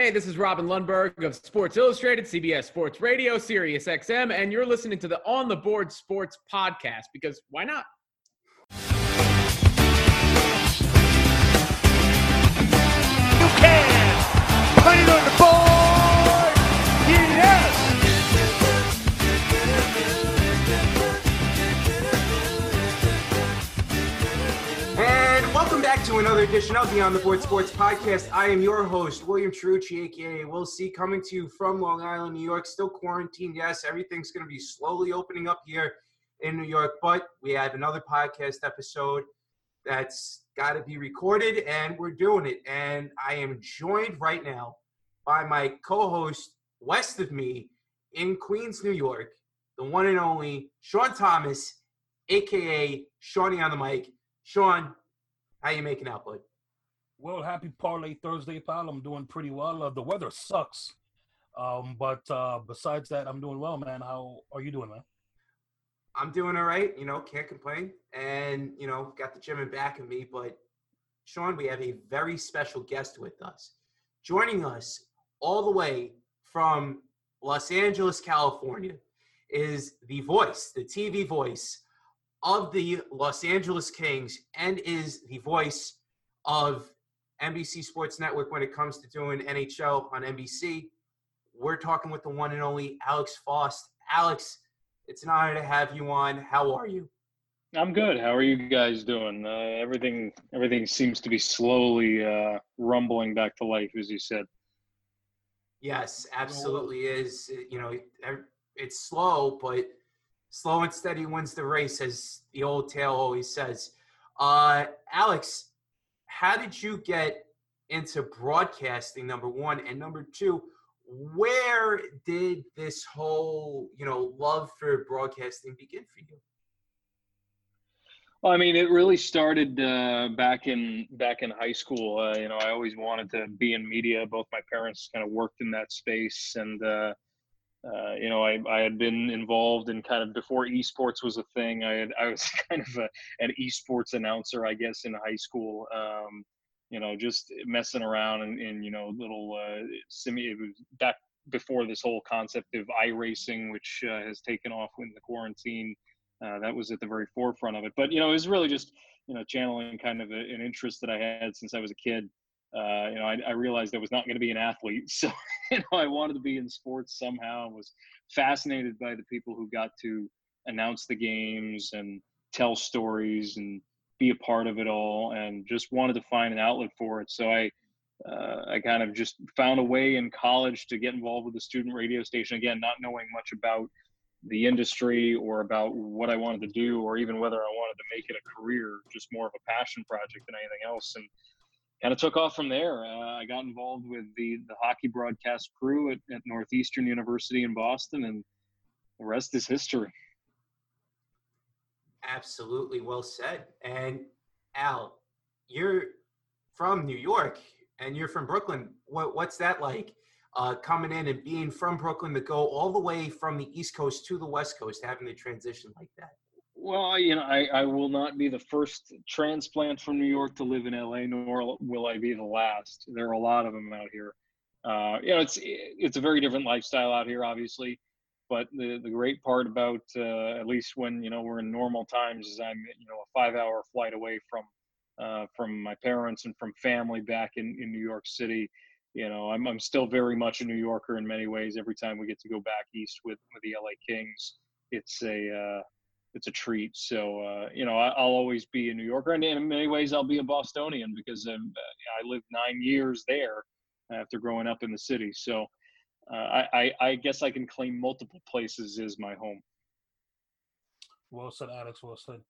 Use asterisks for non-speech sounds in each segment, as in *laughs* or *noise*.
Hey, this is Robin Lundberg of Sports Illustrated, CBS Sports Radio, Sirius XM, and you're listening to the On the Board Sports Podcast because why not? Another edition of On the Board Sports Podcast. I am your host, William Trucci, aka Will C, coming to you from Long Island, New York. Still quarantined. Yes, everything's going to be slowly opening up here in New York, but we have another podcast episode that's got to be recorded, and we're doing it. And I am joined right now by my co host west of me in Queens, New York, the one and only Sean Thomas, aka Shawnee on the mic. Sean, how you making out, bud? Well, happy Parlay Thursday, pal. I'm doing pretty well. Uh, the weather sucks, um, but uh, besides that, I'm doing well, man. How are you doing, man? I'm doing all right. You know, can't complain. And you know, got the gym in back of me. But Sean, we have a very special guest with us, joining us all the way from Los Angeles, California, is the voice, the TV voice of the Los Angeles Kings, and is the voice of NBC Sports Network when it comes to doing NHL on NBC. We're talking with the one and only Alex Faust. Alex, it's an honor to have you on. How are you? I'm good. How are you guys doing? Uh, everything everything seems to be slowly uh, rumbling back to life, as you said. Yes, absolutely is. You know, it's slow, but slow and steady wins the race, as the old tale always says. Uh, Alex, how did you get into broadcasting? Number one, and number two, where did this whole you know love for broadcasting begin for you? Well, I mean, it really started uh, back in back in high school. Uh, you know, I always wanted to be in media. Both my parents kind of worked in that space, and uh, you know, I, I had been involved in kind of before esports was a thing. I had I was *laughs* kind of a, an esports announcer, I guess, in high school. Um, you know, just messing around in, in you know little uh, simi. It was back before this whole concept of iRacing, which uh, has taken off in the quarantine. Uh, that was at the very forefront of it. But you know, it was really just you know channeling kind of a, an interest that I had since I was a kid. Uh, you know, I, I, realized I was not going to be an athlete, *laughs* so you know, I wanted to be in sports somehow. I was fascinated by the people who got to announce the games and tell stories and be a part of it all, and just wanted to find an outlet for it. So I. Uh, I kind of just found a way in college to get involved with the student radio station again, not knowing much about the industry or about what I wanted to do or even whether I wanted to make it a career, just more of a passion project than anything else. And kind of took off from there. Uh, I got involved with the, the hockey broadcast crew at, at Northeastern University in Boston, and the rest is history. Absolutely well said. And Al, you're from New York and you're from Brooklyn. What, what's that like? uh, coming in and being from Brooklyn to go all the way from the East Coast to the West Coast, having the transition like that? Well, you know, I, I will not be the first transplant from New York to live in LA, nor will I be the last. There are a lot of them out here. Uh, you know, it's it's a very different lifestyle out here, obviously. But the the great part about uh, at least when you know we're in normal times is I'm you know a five hour flight away from uh, from my parents and from family back in in New York City you know, I'm I'm still very much a New Yorker in many ways. Every time we get to go back east with with the LA Kings, it's a uh, it's a treat. So uh, you know, I, will always be a New Yorker, and in many ways, I'll be a Bostonian because um, I lived nine years there after growing up in the city. So uh, I, I I guess I can claim multiple places as my home. Well said, Alex. Well said.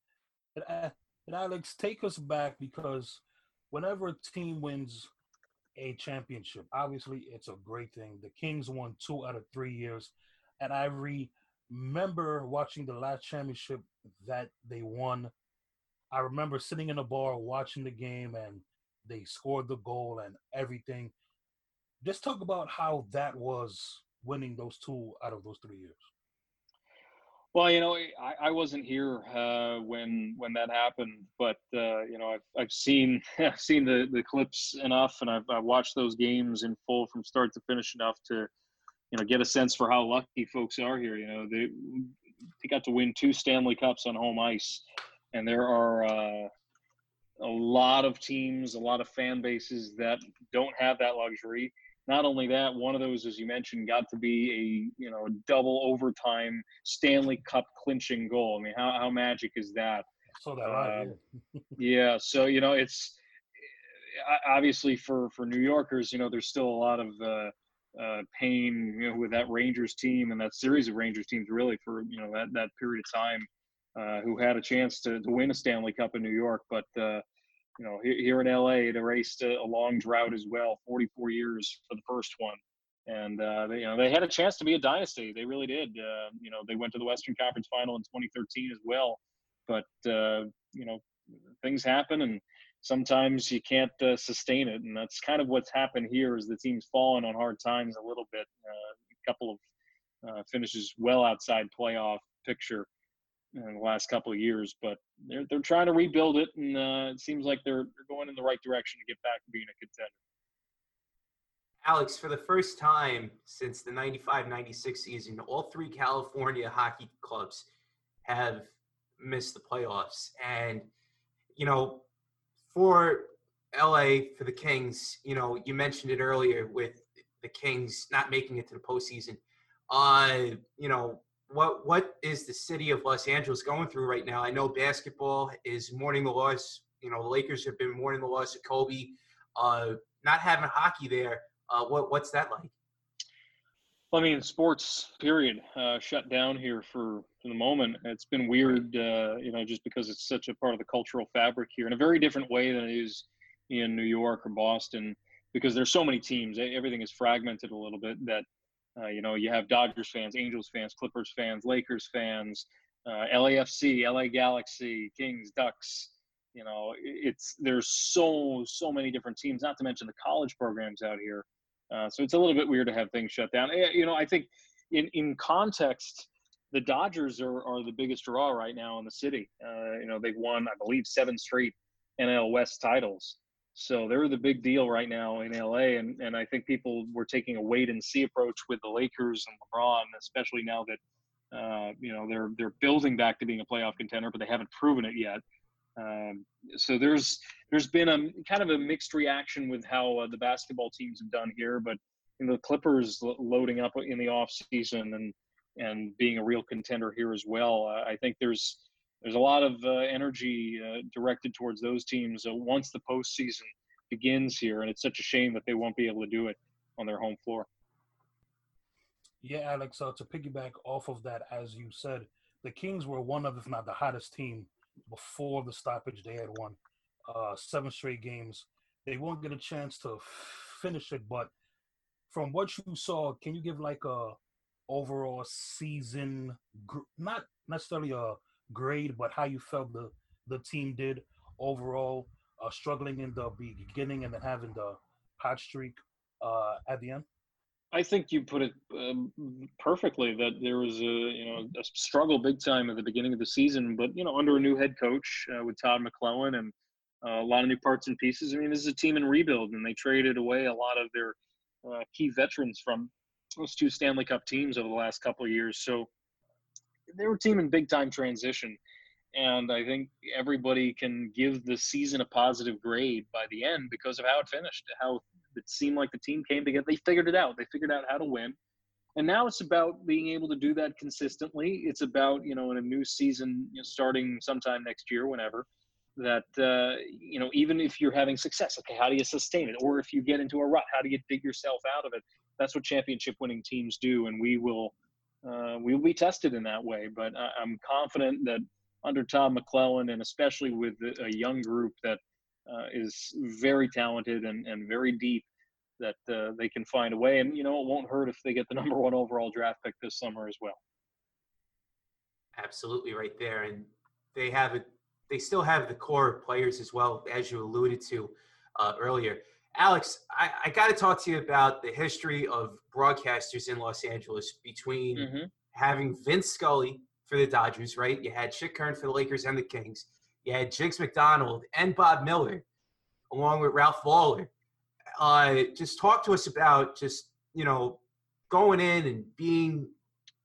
And, and Alex, take us back because whenever a team wins a championship. Obviously, it's a great thing. The Kings won two out of three years. And I remember watching the last championship that they won. I remember sitting in a bar watching the game and they scored the goal and everything. Just talk about how that was winning those two out of those three years. Well, you know, I, I wasn't here uh, when when that happened, but uh, you know, I've I've seen *laughs* I've seen the the clips enough, and I've I've watched those games in full from start to finish enough to, you know, get a sense for how lucky folks are here. You know, they they got to win two Stanley Cups on home ice, and there are uh, a lot of teams, a lot of fan bases that don't have that luxury not only that, one of those, as you mentioned, got to be a you know double overtime Stanley Cup clinching goal. I mean, how how magic is that? So that uh, *laughs* yeah. So you know, it's obviously for for New Yorkers, you know, there's still a lot of uh, uh, pain you know with that Rangers team and that series of Rangers teams really for you know that that period of time. Uh, who had a chance to, to win a Stanley Cup in New York, but uh, you know, here in LA, it erased a, long drought as well, 44 years for the first one. And, uh, they, you know, they had a chance to be a dynasty. They really did. Uh, you know, they went to the Western Conference final in 2013 as well. But, you know, things happen and sometimes you can't uh, sustain it. And that's kind of what's happened here is the team's fallen on hard times a little bit. Uh, a couple of uh, finishes well outside playoff picture in the last couple of years, but they're they're trying to rebuild it, and uh, it seems like they're they're going in the right direction to get back to being a contender. Alex, for the first time since the 95-96 season, all three California hockey clubs have missed the playoffs, and you know, for LA for the Kings, you know, you mentioned it earlier with the Kings not making it to the postseason. Uh, you know, what what is the city of Los Angeles going through right now? I know basketball is mourning the loss. You know, the Lakers have been mourning the loss of Kobe. Uh, not having hockey there, uh, what what's that like? Well, I mean, sports period uh, shut down here for, for the moment. It's been weird, uh, you know, just because it's such a part of the cultural fabric here in a very different way than it is in New York or Boston, because there's so many teams. Everything is fragmented a little bit that uh, you know, you have Dodgers fans, Angels fans, Clippers fans, Lakers fans, uh, LAFC, LA Galaxy, Kings, Ducks. You know, it's there's so so many different teams. Not to mention the college programs out here. Uh, so it's a little bit weird to have things shut down. You know, I think in in context, the Dodgers are are the biggest draw right now in the city. Uh, you know, they've won, I believe, seven straight NL West titles. So they're the big deal right now in LA, and and I think people were taking a wait and see approach with the Lakers and LeBron, especially now that uh, you know they're they're building back to being a playoff contender, but they haven't proven it yet. Um, so there's there's been a kind of a mixed reaction with how uh, the basketball teams have done here, but you know, the Clippers loading up in the off season and and being a real contender here as well. Uh, I think there's there's a lot of uh, energy uh, directed towards those teams uh, once the postseason begins here, and it's such a shame that they won't be able to do it on their home floor. Yeah, Alex. Uh, to piggyback off of that, as you said, the Kings were one of, if not the hottest team before the stoppage. They had won uh, seven straight games. They won't get a chance to finish it, but from what you saw, can you give like a overall season, not necessarily a grade, but how you felt the the team did overall, uh, struggling in the beginning and then having the hot streak uh, at the end? I think you put it um, perfectly. That there was a you know a struggle big time at the beginning of the season, but you know under a new head coach uh, with Todd McLellan and uh, a lot of new parts and pieces. I mean, this is a team in rebuild, and they traded away a lot of their uh, key veterans from those two Stanley Cup teams over the last couple of years. So they were a team in big time transition. And I think everybody can give the season a positive grade by the end because of how it finished, how it seemed like the team came together. They figured it out. They figured out how to win. And now it's about being able to do that consistently. It's about, you know, in a new season you know, starting sometime next year, whenever, that, uh, you know, even if you're having success, okay, how do you sustain it? Or if you get into a rut, how do you dig yourself out of it? That's what championship winning teams do. And we will – uh, we will be tested in that way. But I, am confident that under Todd McLellan, and especially with a young group that uh, is very talented and, and very deep, that uh, they can find a way. And, you know, it won't hurt if they get the *laughs* number one overall draft pick this summer as well. Absolutely right there. And they have it. They still have the core players as well, as you alluded to uh, earlier. Alex, I, I got to talk to you about the history of broadcasters in Los Angeles between mm-hmm. having Vin Scully for the Dodgers, right? You had Chick Hearn for the Lakers and the Kings. You had Jiggs McDonald and Bob Miller, along with Ralph Lawler. Uh, just talk to us about just you know going in and being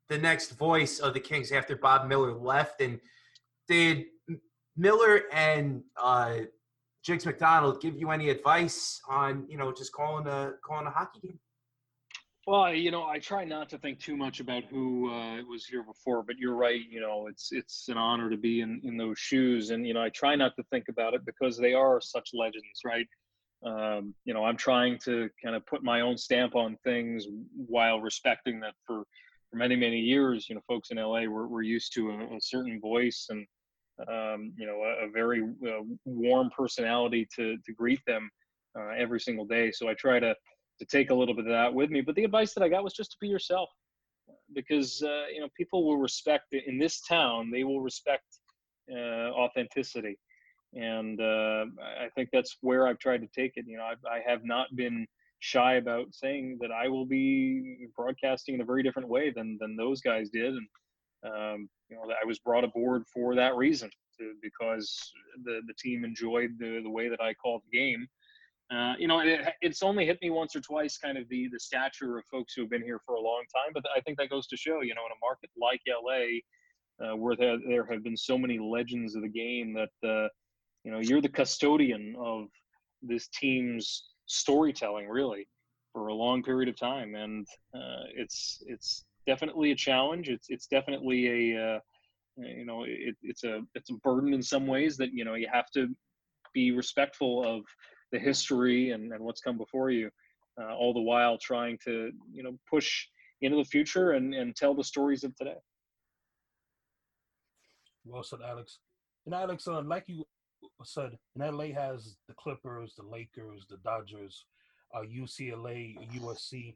the next voice of the Kings after Bob Miller left, and did Miller and uh, Jiggs McDonald give you any advice on you know just calling a calling a hockey game? Well, you know, I try not to think too much about who uh, was here before, but you're right. You know, it's it's an honor to be in in those shoes, and you know, I try not to think about it because they are such legends, right? Um, you know, I'm trying to kind of put my own stamp on things while respecting that for for many many years. You know, folks in LA were were used to a, a certain voice and um, you know a, a very uh, warm personality to to greet them uh, every single day. So I try to to take a little bit of that with me. But the advice that I got was just to be yourself, because uh, you know people will respect in this town. They will respect uh, authenticity, and uh, I think that's where I've tried to take it. You know, I've, I have not been shy about saying that I will be broadcasting in a very different way than than those guys did, and um, you know I was brought aboard for that reason. To, because the the team enjoyed the the way that I called the game, uh, you know, it, it's only hit me once or twice, kind of the the stature of folks who have been here for a long time. But I think that goes to show, you know, in a market like LA, uh, where there, there have been so many legends of the game that, uh, you know, you're the custodian of this team's storytelling, really, for a long period of time, and uh, it's it's definitely a challenge. It's it's definitely a uh, you know it, it's a it's a burden in some ways that you know you have to be respectful of the history and, and what's come before you, uh, all the while trying to you know push into the future and, and tell the stories of today. Well said, Alex. And Alex, uh, like you said, and LA has the Clippers, the Lakers, the Dodgers, uh, UCLA, USC.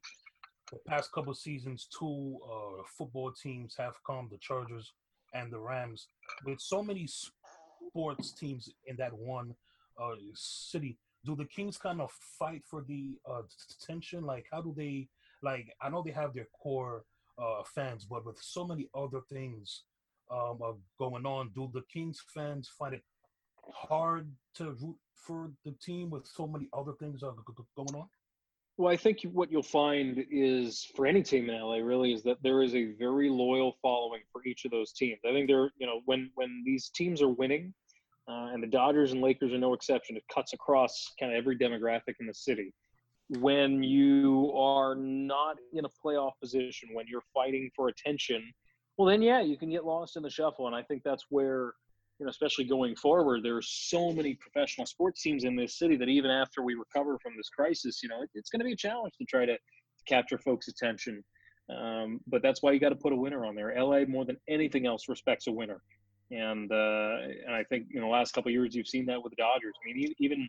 The past couple seasons, two uh, football teams have come: the Chargers and the Rams. With so many sports teams in that one uh, city, do the Kings kind of fight for the uh, attention? Like, how do they? Like, I know they have their core uh, fans, but with so many other things um, going on, do the Kings fans find it hard to root for the team with so many other things going on? Well, I think what you'll find is for any team in LA really is that there is a very loyal following for each of those teams. I think they're, you know, when when these teams are winning, uh, and the Dodgers and Lakers are no exception. It cuts across kind of every demographic in the city. When you are not in a playoff position, when you're fighting for attention, well, then yeah, you can get lost in the shuffle. And I think that's where, you know, especially going forward, there are so many professional sports teams in this city that even after we recover from this crisis, you know, it, it's going to be a challenge to try to, to capture folks' attention. Um, but that's why you got to put a winner on there. LA more than anything else respects a winner and uh, and I think you know last couple years you've seen that with the Dodgers. I mean, even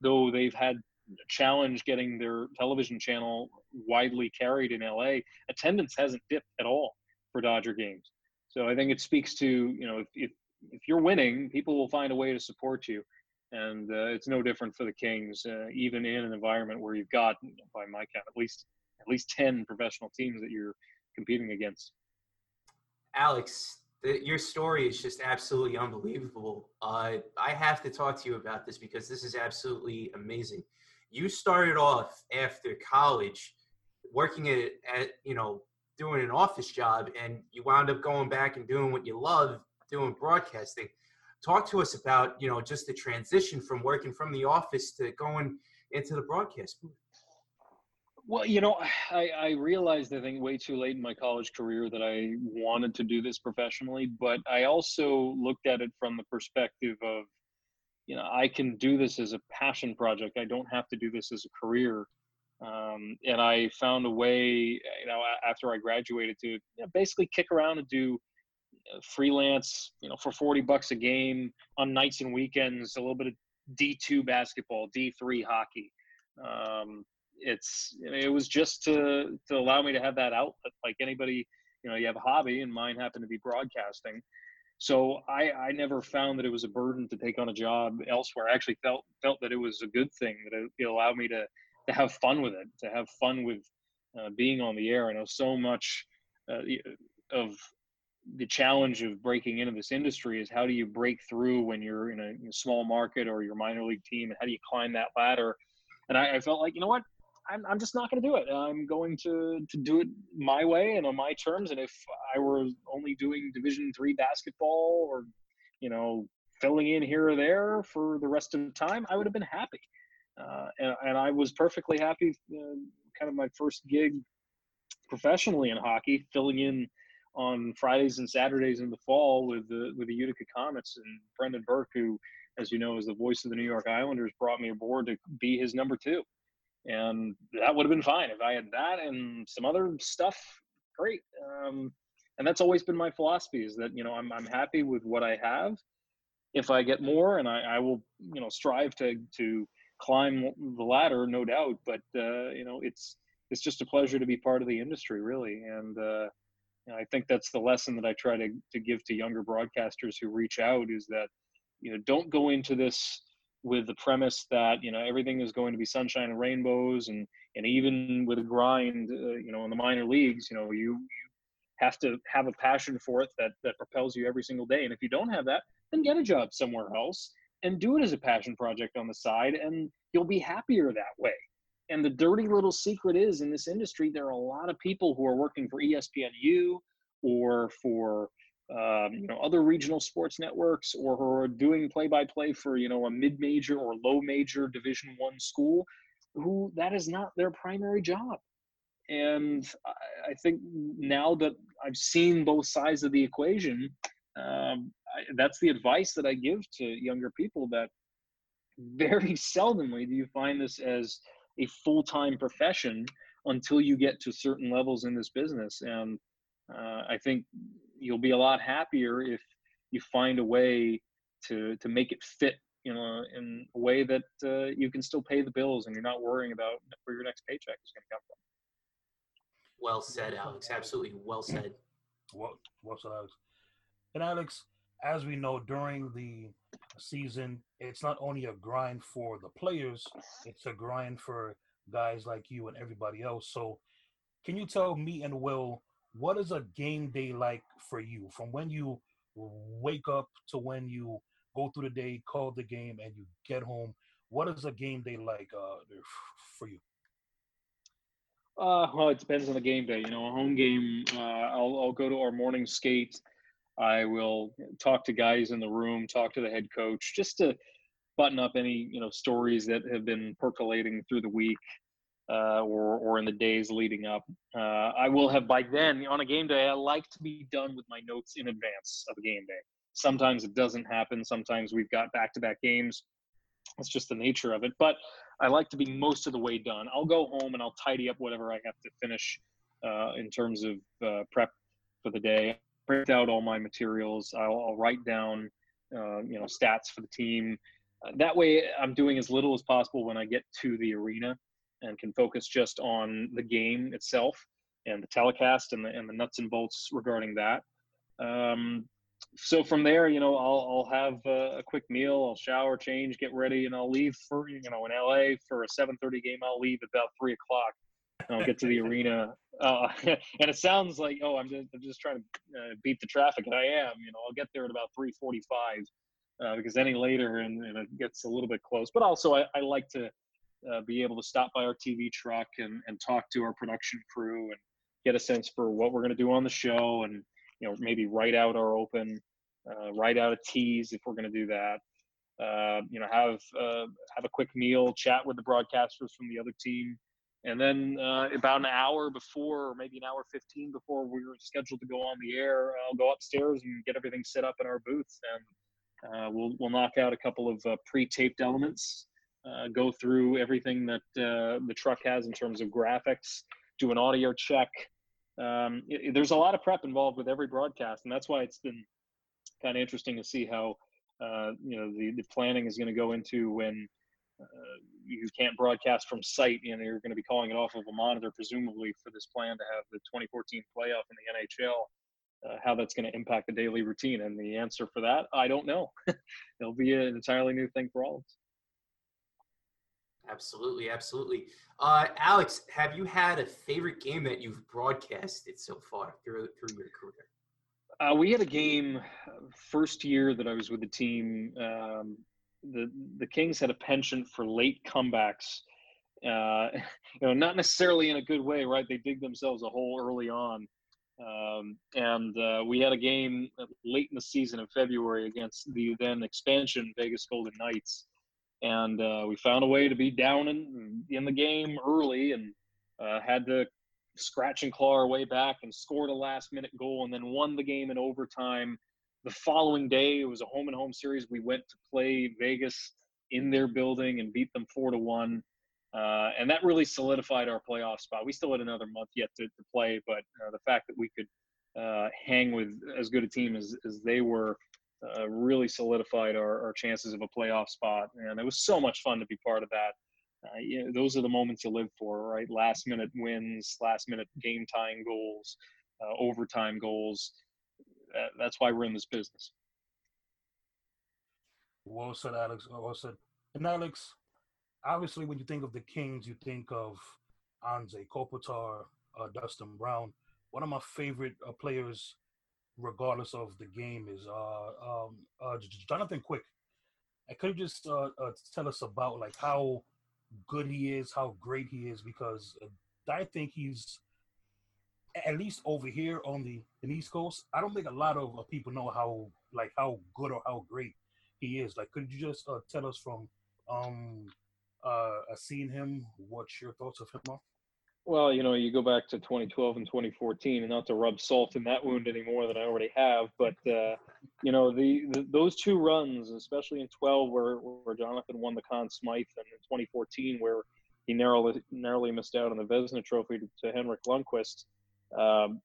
though they've had a challenge getting their television channel widely carried in LA, attendance hasn't dipped at all for Dodger games. So I think it speaks to you know if if, if you're winning, people will find a way to support you, and uh, it's no different for the Kings, uh, even in an environment where you've got, by my count, at least at least ten professional teams that you're competing against. Alex, the, your story is just absolutely unbelievable. Uh, I have to talk to you about this because this is absolutely amazing. You started off after college working at, at you know doing an office job, and you wound up going back and doing what you love, doing broadcasting. Talk to us about you know just the transition from working from the office to going into the broadcast booth. Well, you know, *sighs* I, I realized I think way too late in my college career that I wanted to do this professionally, but I also looked at it from the perspective of, you know, I can do this as a passion project. I don't have to do this as a career. Um, and I found a way, you know, after I graduated to you know, basically kick around and do freelance, you know, for 40 bucks a game on nights and weekends, a little bit of D2 basketball, D3 hockey. Um, it's it was just to to allow me to have that outlet like anybody you know you have a hobby and mine happened to be broadcasting. So i i never found that it was a burden to take on a job elsewhere. I actually felt felt that it was a good thing that it, allowed me to to have fun with it to have fun with uh, being on the air. I know so much uh, of the challenge of breaking into this industry is how do you break through when you're in a, in a small market or your minor league team, and how do you climb that ladder? And I, I felt like, you know what, I'm, I'm just not going to do it. I'm going to to do it my way and on my terms. And if I were only doing Division three basketball or, you know, filling in here or there for the rest of the time, I would have been happy. Uh, and, and I was perfectly happy. Uh, kind of my first gig professionally in hockey, filling in on Fridays and Saturdays in the fall with the with the Utica Comets and Brendan Burke, who, as you know, is the voice of the New York Islanders, brought me aboard to be his number two, and that would have been fine if I had that and some other stuff. Great, um, and that's always been my philosophy: is that you know I'm I'm happy with what I have. If I get more, and I, I will, you know, strive to to climb the ladder, no doubt. But uh, you know, it's it's just a pleasure to be part of the industry, really, and. Uh, I think that's the lesson that I try to, to give to younger broadcasters who reach out is that, you know, don't go into this with the premise that, you know, everything is going to be sunshine and rainbows and, and even with a grind, uh, you know, in the minor leagues, you know, you, you have to have a passion for it that, that propels you every single day. And if you don't have that, then get a job somewhere else and do it as a passion project on the side and you'll be happier that way. And the dirty little secret is in this industry, there are a lot of people who are working for ESPNU or for um, you know other regional sports networks or who are doing play-by-play for you know a mid-major or low-major Division One school, who that is not their primary job. And I, think now that I've seen both sides of the equation, um, I, that's the advice that I give to younger people that very *laughs* seldomly do you find this as a full-time profession until you get to certain levels in this business. And uh, i think you'll be a lot happier if you find a way to to make it fit you know in a way that uh, you can still pay the bills and you're not worrying about where your next paycheck is going to come from. Well said alex. Absolutely. Well said. Well, well said, Alex. And Alex, as we know, during the season, it's not only a grind for the players; it's a grind for guys like you and everybody else. So, can you tell me and Will what is a game day like for you, from when you wake up to when you go through the day, call the game, and you get home? What is a game day like uh, for you? Uh, well, it depends on the game day. You know, a home game, uh, I'll, I'll go to our morning skate. I will talk to guys in the room, talk to the head coach, just to button up any you know stories that have been percolating through the week uh, or or in the days leading up. Uh, I will have by then on a game day. I like to be done with my notes in advance of a game day. Sometimes it doesn't happen. Sometimes we've got back-to-back games. It's just the nature of it. But I like to be most of the way done. I'll go home and I'll tidy up whatever I have to finish uh, in terms of uh, prep for the day. Print out all my materials. I'll, I'll write down, uh, you know, stats for the team. Uh, that way, I'm doing as little as possible when I get to the arena, and can focus just on the game itself and the telecast and the and the nuts and bolts regarding that. Um, so from there, you know, I'll, I'll have a, a, quick meal, I'll shower, change, get ready, and I'll leave for, you know, in LA for a 7:30 game. I'll leave about three o'clock. *laughs* I'll get to the arena, uh, *laughs* and it sounds like, oh, I'm just, I'm just trying to uh, beat the traffic, and I am. You know, I'll get there at about 3:45 uh, because any later and, and, it gets a little bit close. But also, I, I like to uh, be able to stop by our TV truck and, and talk to our production crew and get a sense for what we're going to do on the show and you know maybe write out our open, uh, write out a tease if we're going to do that. Uh, you know, have have a quick meal, chat with the broadcasters from the other team, and then uh, about an hour before, or maybe an hour fifteen before we were scheduled to go on the air, I'll go upstairs and get everything set up in our booth, and uh, we'll we'll knock out a couple of uh, pre-taped elements. go through everything that the truck has in terms of graphics, do an audio check, um, it, there's a lot of prep involved with every broadcast, and that's why it's been kind of interesting to see how uh, you know the, the planning is going to go into when uh, you can't broadcast from site. Know, you're going to be calling it off of a monitor, presumably for this plan to have the 2014 playoff in the NHL. Uh, how that's going to impact the daily routine, and the answer for that, I don't know. *laughs* It'll be an entirely new thing for all of us. Absolutely, absolutely. Uh, Alex, have you had a favorite game that you've broadcasted so far through through your career? Uh, we had a game first year that I was with the team. Um, the the Kings had a penchant for late comebacks. Uh, *laughs* you know, not necessarily in a good way, right? They dig themselves a hole early on, um, and uh, we had a game late in the season in February against the then expansion Vegas Golden Knights, and uh, we found a way to be down in in the game early and uh, had to scratch and claw our way back and scored a last minute goal and then won the game in overtime. The following day, it was a home and home series. We went to play Vegas in their building and beat them four to one. Uh, and that really solidified our playoff spot. We still had another month yet to, to play, but uh, the fact that we could uh, hang with as good a team as, as they were uh, really solidified our, our chances of a playoff spot. And it was so much fun to be part of that uh, you know, those are the moments you live for, right? Last minute wins, last minute game tying goals, uh, overtime goals. That's why we're in this business. Well said, Alex. Well said. And Alex, obviously, when you think of the Kings, you think of Anze Kopitar, uh, Dustin Brown. One of my favorite uh, players, regardless of the game, is uh, um, uh, Jonathan Quick. I could you just uh, uh, tell us about like how good he is, how great he is, because I think he's at least over here on the, the East Coast. I don't think a lot of people know how like how good or how great he is. Like, could you just uh, tell us from um uh seeing him, what your thoughts of him are? Well, you know, you go back to 2012 and 2014, and not to rub salt in that wound any more than I already have, but uh, you know, the, the, those two runs, especially in 12, where where Jonathan won the Conn Smythe, and in 2014, where he narrowly narrowly missed out on the Vezina Trophy to, to Henrik Lundqvist. Um,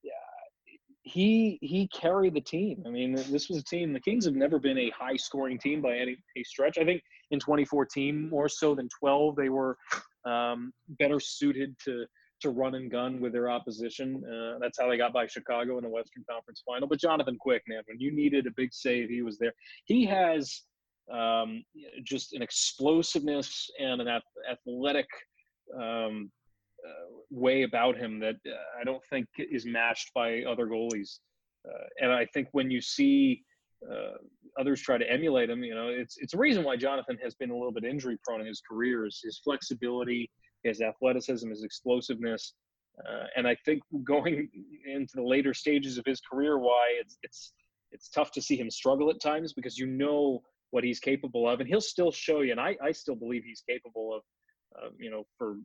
he he carried the team. I mean, this was a team. The Kings have never been a high scoring team by any, any stretch. I think in 2014, more so than 12, they were um, better suited to to run and gun with their opposition. Uh, that's how they got by Chicago in the Western Conference Final. But Jonathan Quick, man, when you needed a big save, he was there. He has um, just an explosiveness and an athletic um, way about him that uh, I don't think is matched by other goalies. Uh, and I think when you see uh, others try to emulate him, you know, it's it's a reason why Jonathan has been a little bit injury prone in his career. Is his flexibility, his athleticism, his explosiveness. Uh, and I think going into the later stages of his career, why it's it's it's tough to see him struggle at times because you know what he's capable of, and he'll still show you. And I, I still believe he's capable of, uh, you know, for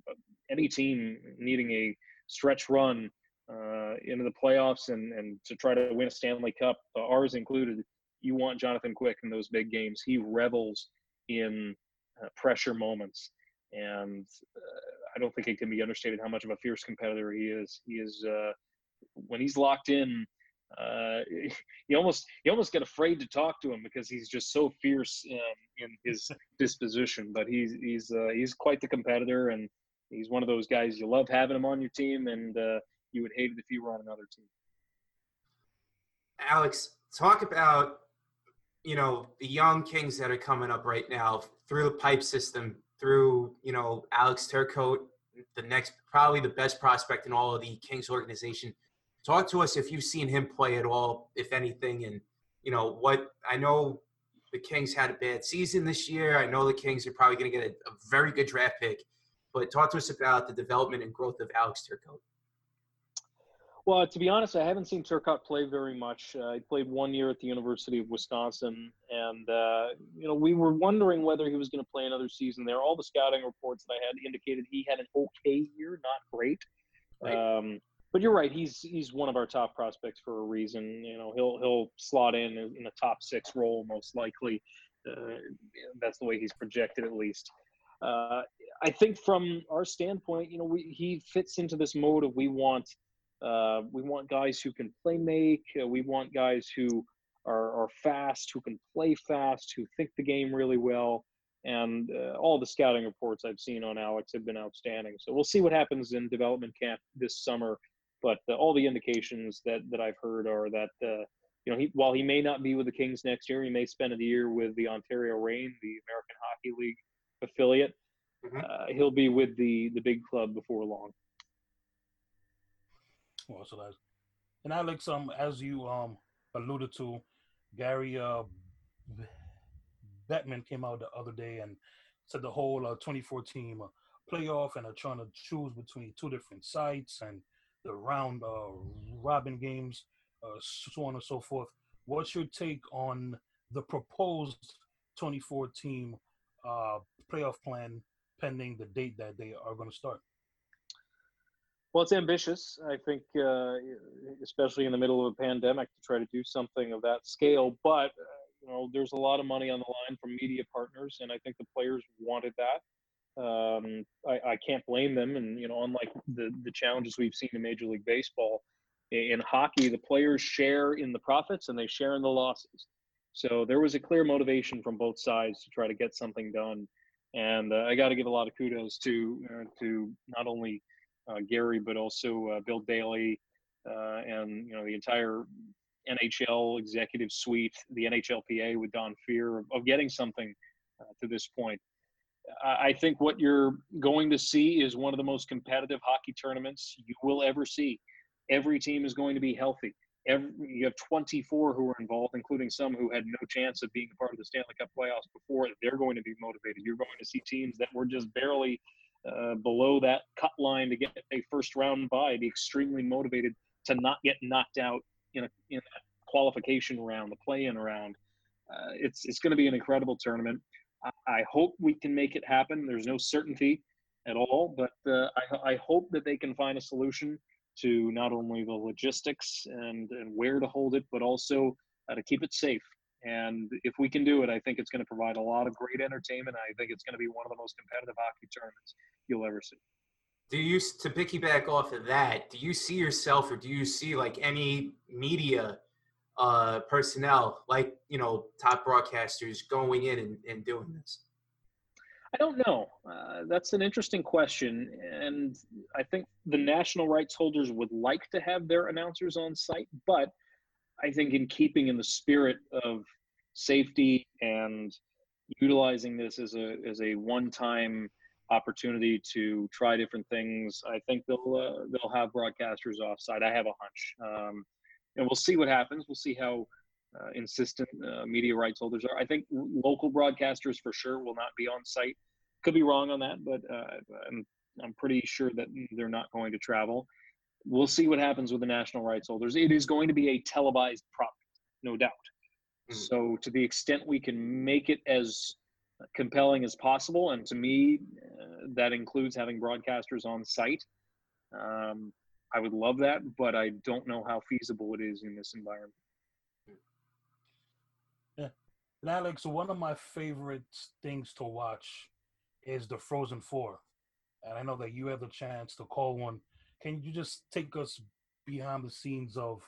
any team needing a stretch run uh, into the playoffs and and to try to win a Stanley Cup, uh, ours included. You want Jonathan Quick in those big games. He revels in uh, pressure moments and uh, I don't think it can be understated how much of a fierce competitor he is. He is uh, when he's locked in. Uh, *laughs* you almost you almost get afraid to talk to him because he's just so fierce in, in his *laughs* disposition. But he's he's uh, he's quite the competitor, and he's one of those guys you love having him on your team, and uh, you would hate it if he were on another team. Alex, talk about you know the young Kings that are coming up right now through the pipe system through, you know, Alex Turcotte, the next, probably the best prospect in all of the Kings organization. Talk to us if you've seen him play at all, if anything, and, you know, what I know the Kings had a bad season this year. I know the Kings are probably going to get a, a, very good draft pick, but talk to us about the development and growth of Alex Turcotte. Well, to be honest, I haven't seen Turcotte play very much. Uh, he played one year at the University of Wisconsin, and uh, you know we were wondering whether he was going to play another season there. All the scouting reports that I had indicated he had an okay year, not great. Right. Um, but you're right; he's he's one of our top prospects for a reason. You know, he'll he'll slot in in a top six role most likely. Uh, that's the way he's projected, at least. Uh, I think from our standpoint, you know, we, he fits into this mode of we want uh, we want guys who can play make. Uh, we want guys who are, are, fast, who can play fast, who think the game really well. And uh, all the scouting reports I've seen on Alex have been outstanding. So we'll see what happens in development camp this summer. But uh, all the indications that, that I've heard are that uh, you know, he, while he may not be with the Kings next year, he may spend a year with the Ontario Reign, the American Hockey League affiliate. Mm-hmm. Uh, he'll be with the the big club before long. Well, so that's and Alex, um, as you um alluded to, Gary uh, Bettman came out the other day and said the whole uh, 24 team uh, playoff and are trying to choose between two different sites and the round uh, robin games, uh, so on and so forth. What's your take on the proposed 24 team uh, playoff plan pending the date that they are going to start? Well, it's ambitious. I think, uh, especially in the middle of a pandemic, to try to do something of that scale. But uh, you know, there's a lot of money on the line from media partners, and I think the players wanted that. Um, I, I, can't blame them. And you know, unlike the the challenges we've seen in Major League Baseball, in hockey, the players share in the profits and they share in the losses. So there was a clear motivation from both sides to try to get something done. And uh, I got to give a lot of kudos to uh, to not only uh, Gary but also uh, Bill Daly uh, and you know the entire NHL executive suite, the NHLPA with Don Fehr of, of getting something uh, to this point. I think what you're going to see is one of the most competitive hockey tournaments you will ever see. Every team is going to be healthy. Every, you have 24 who are involved, including some who had no chance of being a part of the Stanley Cup playoffs before. They're going to be motivated. You're going to see teams that were just barely uh, below that cut line to get a first round bye be extremely motivated to not get knocked out in a in a qualification round, the play-in round. Uh, it's it's going to be an incredible tournament. I, hope we can make it happen. There's no certainty at all, but uh, I, I hope that they can find a solution to not only the logistics and, and where to hold it, but also uh, to keep it safe. And if we can do it, I think it's going to provide a lot of great entertainment. I think it's going to be one of the most competitive hockey tournaments you'll ever see. Do you, to piggyback off of that, do you see yourself or do you see like any media uh, personnel, like, you know, top broadcasters going in and, and doing this? I don't know. Uh, that's an interesting question. And I think the national rights holders would like to have their announcers on site, but I think in keeping in the spirit of safety and utilizing this as a as a one time opportunity to try different things, I think they'll uh, they'll have broadcasters offsite. I have a hunch, um, and we'll see what happens. We'll see how uh, insistent uh, media rights holders are. I think local broadcasters for sure will not be on site. Could be wrong on that, but uh, I'm I'm pretty sure that they're not going to travel. We'll see what happens with the national rights holders. It is going to be a televised product, no doubt. Mm-hmm. So to the extent we can make it as compelling as possible, and to me, uh, that includes having broadcasters on site. Um, I would love that, but I don't know how feasible it is in this environment. Yeah. And Alex, one of my favorite things to watch is the Frozen Four. And I know that you had the chance to call one. Can you just take us behind the scenes of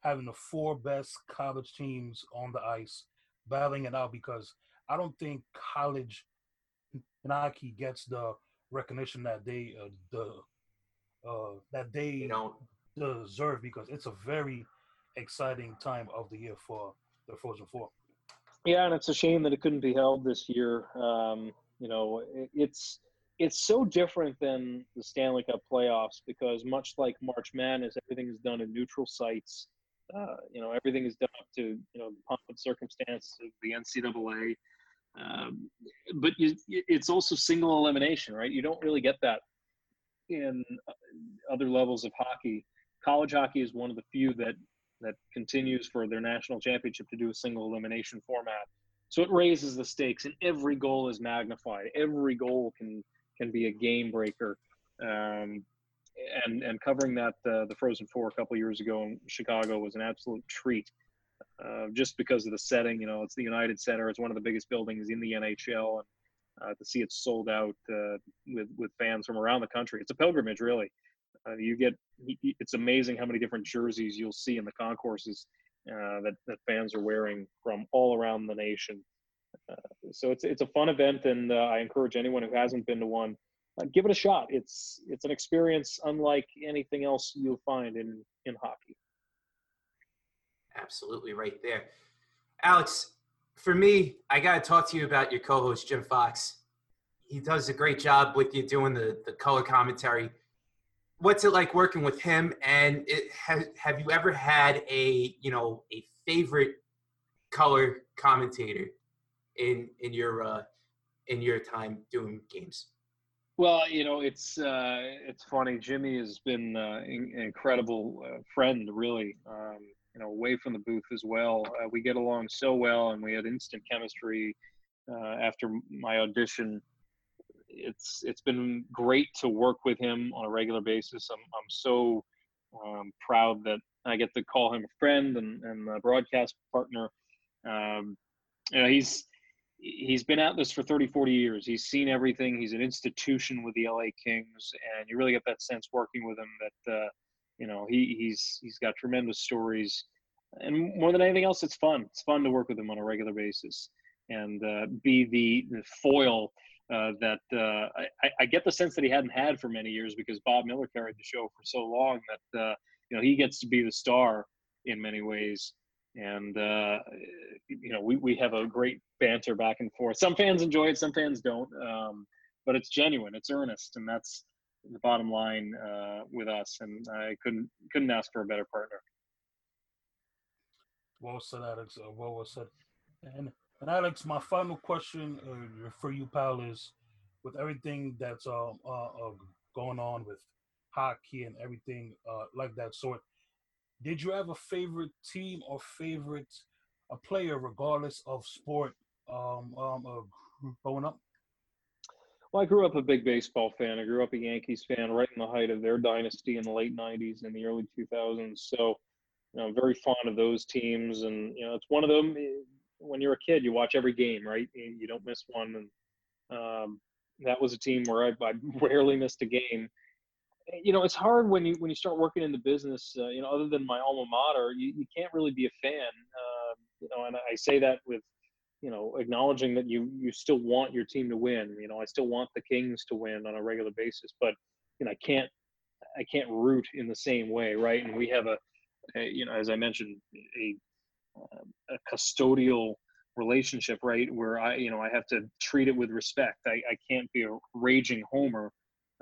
having the four best college teams on the ice battling it out? Because I don't think college hockey gets the recognition that they uh, the uh, that they, they deserve because it's a very exciting time of the year for the Frozen Four. Yeah, and it's a shame that it couldn't be held this year. Um, you know, it, it's it's so different than the Stanley Cup playoffs because much like March Madness, everything is done in neutral sites. Uh, you know, everything is done up to you know the pomp and circumstance of the NCAA. Um, but you, it's also single elimination, right? You don't really get that in other levels of hockey. College hockey is one of the few that that continues for their national championship to do a single elimination format. So it raises the stakes, and every goal is magnified. Every goal can can be a game breaker. Um, and and covering that uh, the Frozen Four a couple years ago in Chicago was an absolute treat. Uh, just because of the setting, you know, it's the United Center. It's one of the biggest buildings in the NHL, and uh, to see it sold out uh, with with fans from around the country, it's a pilgrimage, really. Uh, you get it's amazing how many different jerseys you'll see in the concourses uh, that that fans are wearing from all around the nation. Uh, so it's it's a fun event, and uh, I encourage anyone who hasn't been to one, give it a shot. It's it's an experience unlike anything else you'll find in in hockey. Absolutely, right there, Alex. For me, I got to talk to you about your co-host Jim Fox. He does a great job with you doing the the color commentary what's it like working with him? And it, have, have you ever had a you know a favorite color commentator in in your uh, in your time doing games? Well, you know, it's uh, it's funny. Jimmy has been uh, an incredible uh, friend, really. Um, you know, away from the booth as well. Uh, we get along so well, and we had instant chemistry uh, after my audition. It's it's been great to work with him on a regular basis. I'm I'm so um, proud that I get to call him a friend and, and a broadcast partner. Um, you know, he's he's been at this for 30 40 years he's seen everything he's an institution with the la kings and you really get that sense working with him that uh, you know he, he's he's got tremendous stories and more than anything else it's fun. It's fun to work with him on a regular basis and uh, be the, the foil uh, that uh, I, I, get the sense that he hadn't had for many years because Bob Miller carried the show for so long that uh, you know he gets to be the star in many ways. And uh, you know we, we have a great banter back and forth. Some fans enjoy it some fans don't um, but it's genuine it's earnest and that's the bottom line uh, with us and i couldn't couldn't ask for a better partner well said alex uh, well, well said and, and alex my final question uh, for you pal is with everything that's um, uh, uh, going on with hockey and everything like that sort did you have a favorite team or favorite a player, regardless of sport, um, um, growing up? Well, I grew up a big baseball fan. I grew up a Yankees fan right in the height of their dynasty in the late 90s and the early 2000s. So, you know, I'm very fond of those teams. And, you know, it's one of them eh, when you're a kid, you watch every game, right? You don't miss one. And um, that was a team where I, I *laughs* rarely missed a game you know it's hard when you when you start working in the business uh, you know other than my alma mater you, you can't really be a fan uh, you know and i say that with you know acknowledging that you you still want your team to win you know i still want the kings to win on a regular basis but you know i can't i can't root in the same way right and we have a, a you know as i mentioned a a custodial relationship right where i you know i have to treat it with respect i, I can't be a raging homer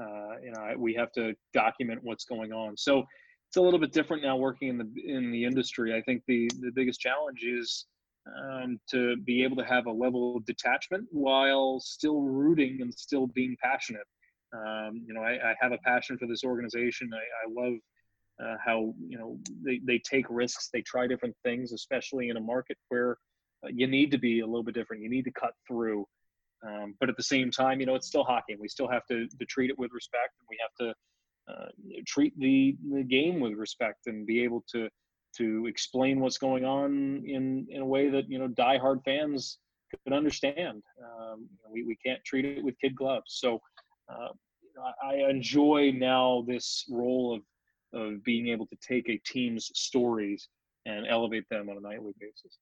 uh, you know, I, we have to document what's going on. So it's a little bit different now working in the in the industry. I think the the biggest challenge is um, to be able to have a level of detachment while still rooting and still being passionate. Um, you know, I, I, have a passion for this organization. I, I love uh, how you know they, they take risks, they try different things, especially in a market where uh, you need to be a little bit different. You need to cut through. Um, but at the same time, you know, it's still hockey. and We still have to, to treat it with respect, and we have to uh, treat the, the game with respect and be able to to explain what's going on in in a way that you know diehard fans could understand. Um, we we can't treat it with kid gloves. So uh, I enjoy now this role of of being able to take a team's stories and elevate them on a nightly basis.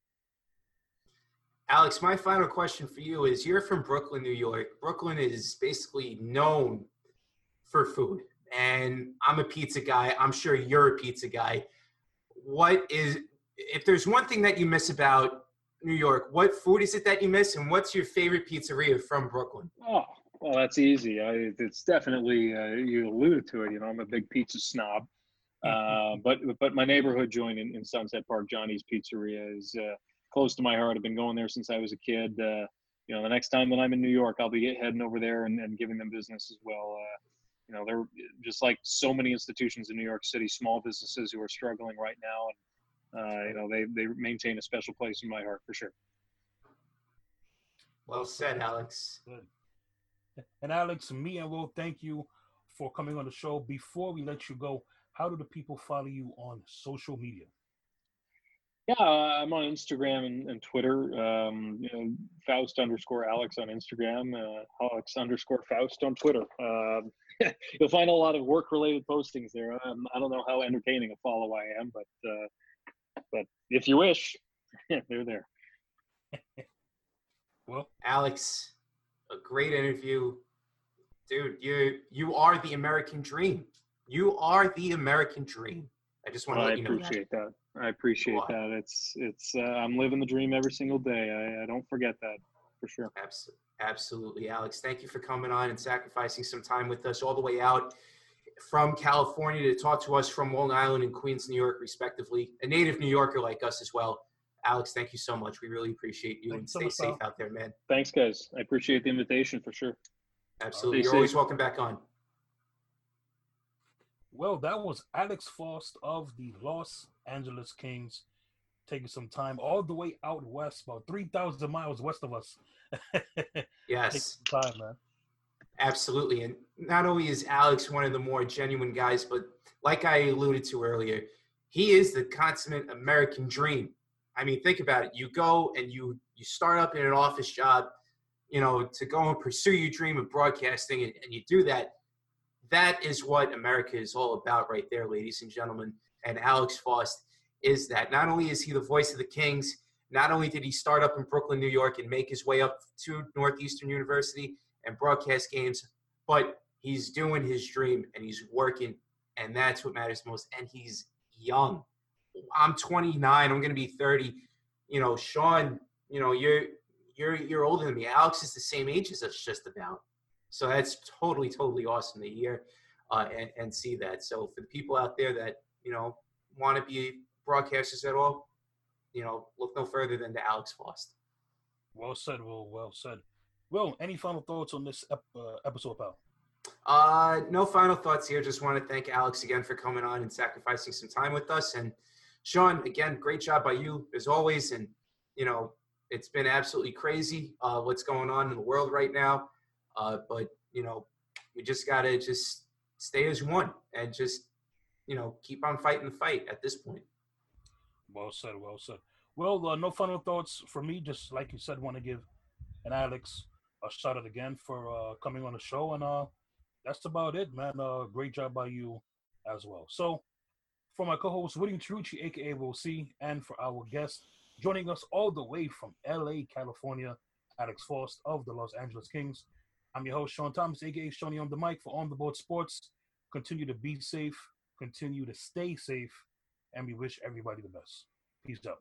Alex, my final question for you is you're from Brooklyn, New York. Brooklyn is basically known for food. And I'm a pizza guy. I'm sure you're a pizza guy. What is, if there's one thing that you miss about New York, what food is it that you miss? And what's your favorite pizzeria from Brooklyn? Oh, well, that's easy. I, it's definitely, uh, you alluded to it. You know, I'm a big pizza snob. Uh, but but my neighborhood joint in, in Sunset Park, Johnny's Pizzeria, is uh, close to my heart. I've been going there since I was a kid. Uh, you know, the next time that I'm in New York, I'll be heading over there and, and giving them business as well. You know, they're just like so many institutions in New York City, small businesses who are struggling right now, and uh, you know, they they maintain a special place in my heart for sure. Well said, Alex. Good. And Alex, me and Will, thank you for coming on the show. Before we let you go, how do the people follow you on social media? Yeah, I'm on Instagram and, and Twitter. Um, you know, Faust underscore Alex on Instagram, uh, Alex underscore Faust on Twitter. Um, *laughs* you'll find a lot of work-related postings there. Um, I don't know how entertaining a follow I am, but uh, but if you wish, *laughs* they're there. *laughs* well, Alex, a great interview, dude. You you are the American dream. You are the American dream. I just want to well, let you know. I appreciate that. that. I appreciate that. It's it's uh, I'm living the dream every single day. I, I don't forget that for sure. Absolutely, absolutely, Alex. Thank you for coming on and sacrificing some time with us all the way out from California to talk to us from Long Island and Queens, New York, respectively. A native New Yorker like us as well. Alex, thank you so much. We really appreciate you Thank and you so stay safe out there, man. Thanks, guys. I appreciate the invitation for sure. Absolutely. Stay You're always welcome back on. Well, that was Alex Faust of the Los Angeles Kings, taking some time all the way out west, about three thousand miles west of us. *laughs* Yes. time, man. Absolutely. And not only is Alex one of the more genuine guys, but like I alluded to earlier, he is the consummate American dream. I mean, think about it. You go and you you start up in an office job, you know, to go and pursue your dream of broadcasting and, and you do that. That is what America is all about right there, ladies and gentlemen. And Alex Faust is that. Not only is he the voice of the Kings, not only did he start up in Brooklyn, New York, and make his way up to Northeastern University and broadcast games, but he's doing his dream and he's working, and that's what matters most. And he's young. I'm 29. I'm going to be 30. You know, Sean. You know, you're you're you're older than me. Alex is the same age as us, just about. So that's totally totally awesome to hear uh, and and see that. So for the people out there that you know want to be broadcasters at all, you know, look no further than to Alex Faust. Well said, Will. Well said. Will, any final thoughts on this ep- uh, episode, pal? Uh, no final thoughts here. Just want to thank Alex again for coming on and sacrificing some time with us. And Sean, again, great job by you as always. And you know, it's been absolutely crazy uh, what's going on in the world right now. Uh, but you know, we just gotta just stay as one and just you know keep on fighting the fight at this point. Well said. Well said. Well, uh, no final thoughts for me. Just like you said, want to give an Alex a shout out again for uh, coming on the show, and uh, that's about it, man. Uh, great job by you as well. So, for my co-host William Trucci, aka Will C, and for our guest joining us all the way from LA, California, Alex Faust of the Los Angeles Kings. I'm your host Sean Thomas, aka Shawnee on the mic for On the Board Sports. Continue to be safe, continue to stay safe, and we wish everybody the best. Peace out.